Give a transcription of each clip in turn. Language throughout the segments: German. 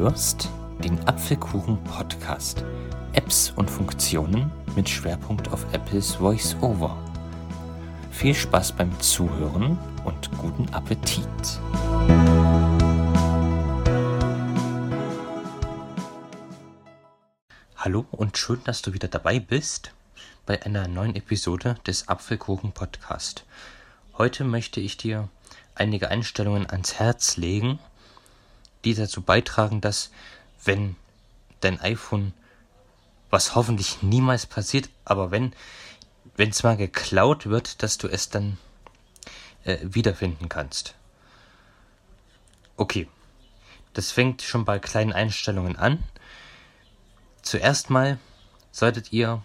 hörst den Apfelkuchen Podcast. Apps und Funktionen mit Schwerpunkt auf Apples VoiceOver. Viel Spaß beim Zuhören und guten Appetit. Hallo und schön, dass du wieder dabei bist bei einer neuen Episode des Apfelkuchen Podcast. Heute möchte ich dir einige Einstellungen ans Herz legen, die dazu beitragen, dass wenn dein iPhone, was hoffentlich niemals passiert, aber wenn wenn es mal geklaut wird, dass du es dann äh, wiederfinden kannst. Okay, das fängt schon bei kleinen Einstellungen an. Zuerst mal solltet ihr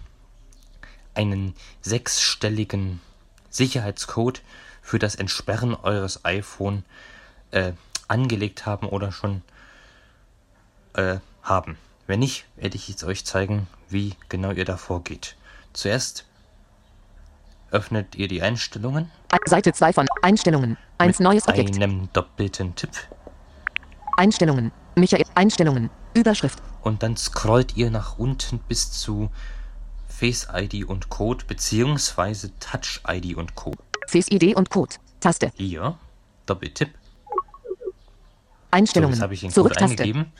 einen sechsstelligen Sicherheitscode für das Entsperren eures iPhone äh, angelegt haben oder schon äh, haben. Wenn nicht, werde ich jetzt euch zeigen, wie genau ihr da vorgeht. Zuerst öffnet ihr die Einstellungen. Seite 2 von Einstellungen. 1 neues Objekt. einem doppelten Tipp. Einstellungen. Michael. Einstellungen. Überschrift. Und dann scrollt ihr nach unten bis zu Face ID und Code beziehungsweise Touch ID und Code. Face ID und Code. Taste. Hier, Doppeltipp. Einstellungen. So, habe ich den Code eingegeben.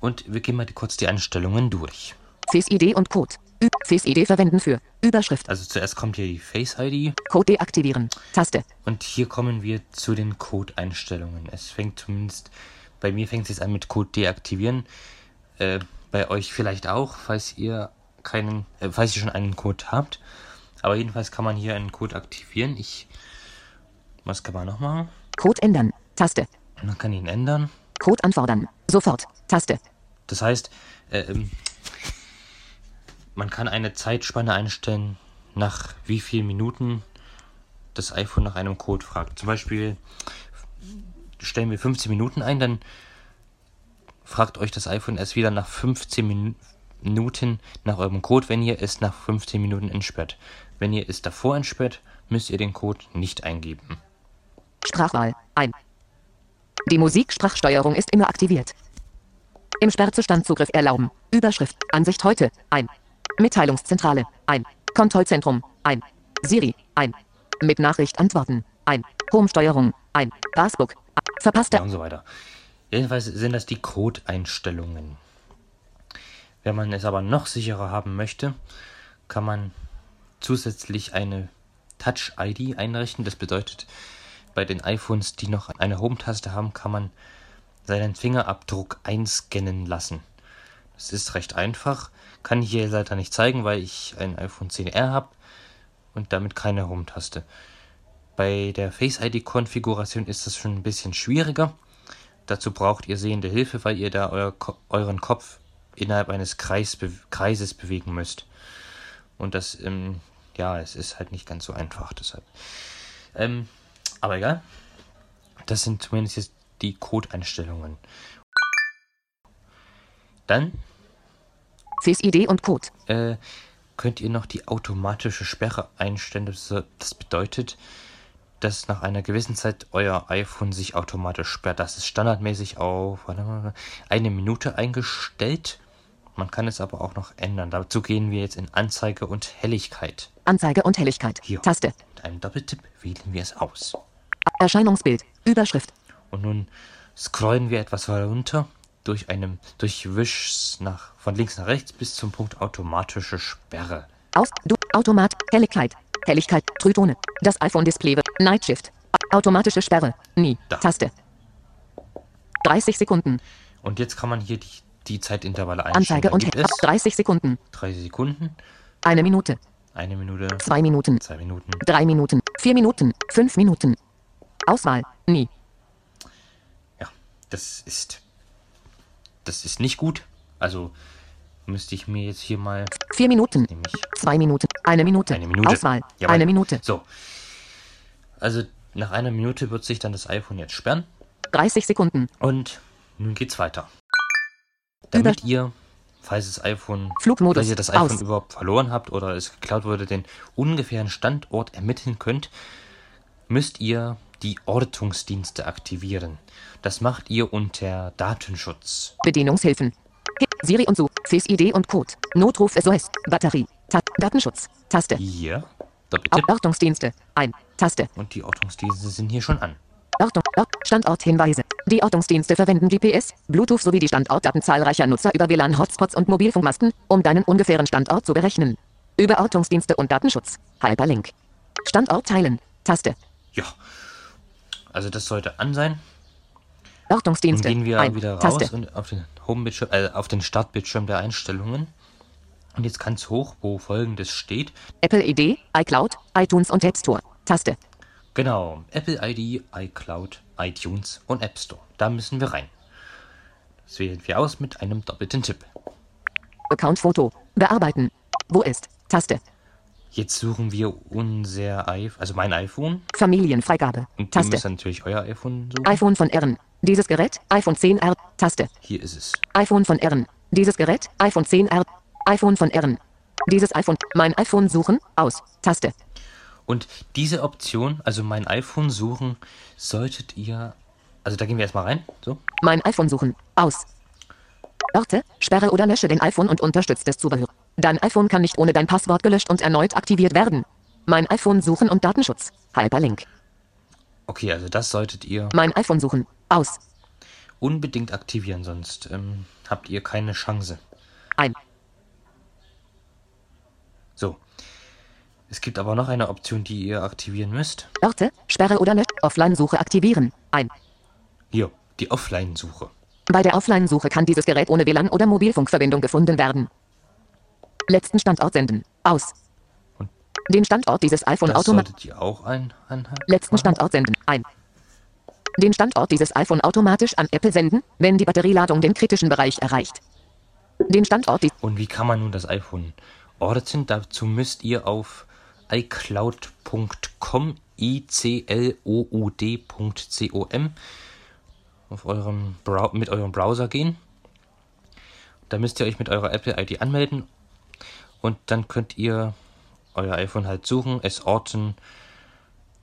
Und wir gehen mal kurz die Einstellungen durch. Face ID und Code. Ü Face ID verwenden für Überschrift. Also zuerst kommt hier die Face ID Code deaktivieren. Taste. und hier kommen wir zu den Code-Einstellungen. Es fängt zumindest, bei mir fängt es jetzt an mit Code deaktivieren. Äh, bei euch vielleicht auch, falls ihr keinen, äh, falls ihr schon einen Code habt. Aber jedenfalls kann man hier einen Code aktivieren. Ich, was kann man noch machen? Code ändern. Taste. Man kann ihn ändern. Code anfordern. Sofort. Taste. Das heißt, äh, ähm, man kann eine Zeitspanne einstellen, nach wie vielen Minuten das iPhone nach einem Code fragt. Zum Beispiel stellen wir 15 Minuten ein, dann fragt euch das iPhone erst wieder nach 15 Min Minuten nach eurem Code, wenn ihr es nach 15 Minuten entsperrt. Wenn ihr es davor entsperrt, müsst ihr den Code nicht eingeben. Sprachwahl. Ein. Die Musiksprachsteuerung ist immer aktiviert. Im Sperrzustand Zugriff erlauben. Überschrift. Ansicht heute. Ein. Mitteilungszentrale. Ein. Kontrollzentrum. Ein. Siri. Ein. Mit Nachricht antworten. Ein. Home-Steuerung. Ein. Passbook. Verpasste. Ja, und so weiter. Jedenfalls sind das die Code-Einstellungen. Wenn man es aber noch sicherer haben möchte, kann man zusätzlich eine Touch-ID einrichten. Das bedeutet, bei den iPhones, die noch eine Home-Taste haben, kann man seinen Fingerabdruck einscannen lassen. Das ist recht einfach. Kann ich hier leider nicht zeigen, weil ich ein iPhone 10R habe und damit keine Home-Taste. Bei der Face-ID-Konfiguration ist das schon ein bisschen schwieriger. Dazu braucht ihr sehende Hilfe, weil ihr da euer, euren Kopf innerhalb eines Kreis, Kreises bewegen müsst. Und das, ähm, ja, es ist halt nicht ganz so einfach deshalb. Ähm, aber egal. Das sind zumindest jetzt die Code-Einstellungen. Dann Face ID und Code. äh, könnt ihr noch die automatische Sperre einstellen. Das, bedeutet, dass nach einer gewissen Zeit euer iPhone sich automatisch sperrt. Das ist standardmäßig auf eine Minute eingestellt. Man kann es aber auch noch ändern. Dazu gehen wir jetzt in Anzeige und Helligkeit. Anzeige und Helligkeit. Hier. Taste. Mit einem Doppeltipp wählen wir es aus. Erscheinungsbild. Überschrift. Und nun scrollen wir etwas herunter durch einem durch Wischs nach von links nach rechts bis zum Punkt automatische Sperre. Aus. Du. Automat. Helligkeit. Helligkeit. Trütone. Das iPhone-Display. wird- Night Shift. Automatische Sperre. Nie. Da. Taste. 30 Sekunden. Und jetzt kann man hier die, die Zeitintervalle einstellen. Anzeige und es 30 Sekunden. 30 Sekunden, Eine Minute. eine Minute, Zwei Minuten. zwei Minuten. Drei Minuten. Vier Minuten. Fünf Minuten. Auswahl. Nie. Ja, das ist das ist nicht gut. Also müsste ich mir jetzt hier mal Vier Minuten. nämlich Zwei Minuten. Eine Minute. eine Minute. Auswahl. Jawohl. Eine Minute. So. Also nach einer Minute wird sich dann das iPhone jetzt sperren 30 Sekunden. und nun geht's weiter. Damit ihr, falls das iPhone, Flugmodus. falls ihr das iPhone Aus. überhaupt verloren habt oder es geklaut wurde, den ungefähren Standort ermitteln könnt, müsst ihr die Ortungsdienste aktivieren. Das macht ihr unter Datenschutz. Bedienungshilfen. Siri und Such. Face ID und Code. Notruf SOS. Batterie. Ta Datenschutz. Taste. Hier. Doppeltipp. Ortungsdienste. Ein. Taste. Und die Ortungsdienste sind hier schon an. Ortung. Ort. Standorthinweise. Die Ortungsdienste verwenden GPS, Bluetooth sowie die Standortdaten zahlreicher Nutzer über WLAN-Hotspots und Mobilfunkmasten, um deinen ungefähren Standort zu berechnen. Über Ortungsdienste und Datenschutz. Hyperlink. Standort teilen. Taste. Ja. Also das sollte an sein. Ortungsdienste. gehen wir Ein. wieder raus Taste. und auf den Homebildschirm, äh, auf den Startbildschirm der Einstellungen. Und jetzt ganz hoch, wo folgendes steht. Apple ID, iCloud, iTunes und App Store. Taste. Genau, Apple ID, iCloud, iTunes und App Store. Da müssen wir rein. Das wählen wir aus mit einem doppelten Tipp. Account-Foto. Bearbeiten. Wo ist? Taste. Jetzt suchen wir unser iPhone, also mein iPhone. Familienfreigabe. Und Taste. müsst natürlich euer iPhone suchen. iPhone von Ehren. Dieses Gerät, iPhone 10R. Taste. Hier ist es. iPhone von Ehren. Dieses Gerät, iPhone 10R. iPhone von Ehren. Dieses iPhone. Mein iPhone suchen. Aus. Taste. Und diese Option, also mein iPhone suchen, solltet ihr. Also da gehen wir erstmal rein. So. Mein iPhone suchen. Aus. Orte, sperre oder lösche dein iPhone und unterstützt das Zubehör. Dein iPhone kann nicht ohne dein Passwort gelöscht und erneut aktiviert werden. Mein iPhone suchen und Datenschutz. Hyperlink. Okay, also das solltet ihr Mein iPhone suchen. Aus. unbedingt aktivieren, sonst ähm, habt ihr keine Chance. Ein. So. Es gibt aber noch eine Option, die ihr aktivieren müsst. Orte, sperre oder lösche. Offline-Suche aktivieren. Ein. Hier, die Offline-Suche. Bei der Offline-Suche kann dieses Gerät ohne WLAN oder Mobilfunkverbindung gefunden werden. Letzten Standort senden. Aus. Und Den Standort dieses iPhone automatisch. ihr auch ein anhalten. Letzten Standort senden. Ein. Den Standort dieses iPhone automatisch an Apple senden, wenn die Batterieladung den kritischen Bereich erreicht. Den Standort. Und wie kann man nun das iPhone orten? Dazu müsst ihr auf iCloud.com, i-c-l-o-u-d.com auf eurem mit eurem Browser gehen. Da müsst ihr euch mit eurer Apple ID anmelden und dann könnt ihr euer iPhone halt suchen, es orten.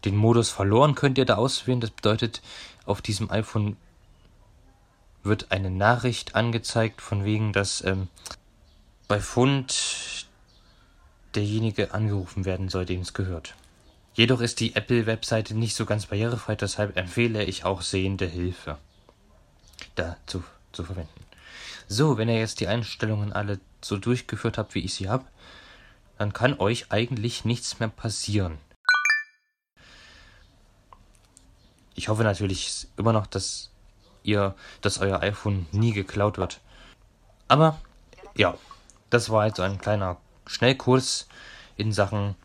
Den Modus verloren könnt ihr da auswählen. Das bedeutet, auf diesem iPhone wird eine Nachricht angezeigt, von wegen, dass ähm, bei Fund derjenige angerufen werden soll, dem es gehört. Jedoch ist die Apple-Webseite nicht so ganz barrierefrei, deshalb empfehle ich auch sehende Hilfe da zu, zu verwenden. So, wenn ihr jetzt die Einstellungen alle so durchgeführt habt, wie ich sie habe, dann kann euch eigentlich nichts mehr passieren. Ich hoffe natürlich immer noch, dass ihr, dass euer iPhone nie geklaut wird. Aber ja, das war jetzt ein kleiner Schnellkurs in Sachen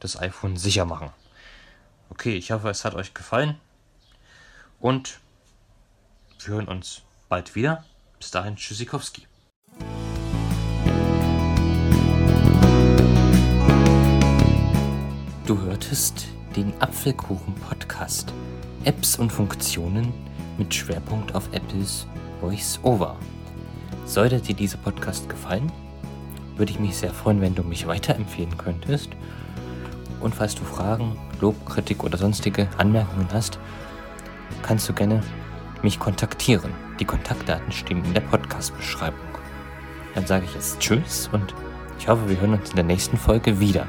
das iPhone sicher machen. Okay, ich hoffe, es hat euch gefallen und wir hören uns bald wieder. Bis dahin, Tschüssikowski. Du hörtest den Apfelkuchen-Podcast. Apps und Funktionen mit Schwerpunkt auf Apples Voice-Over. Sollte dir dieser Podcast gefallen, würde ich mich sehr freuen, wenn du mich weiterempfehlen könntest. Und falls du Fragen, Lob, Kritik oder sonstige Anmerkungen hast, kannst du gerne mich kontaktieren. Die Kontaktdaten stehen in der Podcast-Beschreibung. Dann sage ich jetzt Tschüss und ich hoffe, wir hören uns in der nächsten Folge wieder.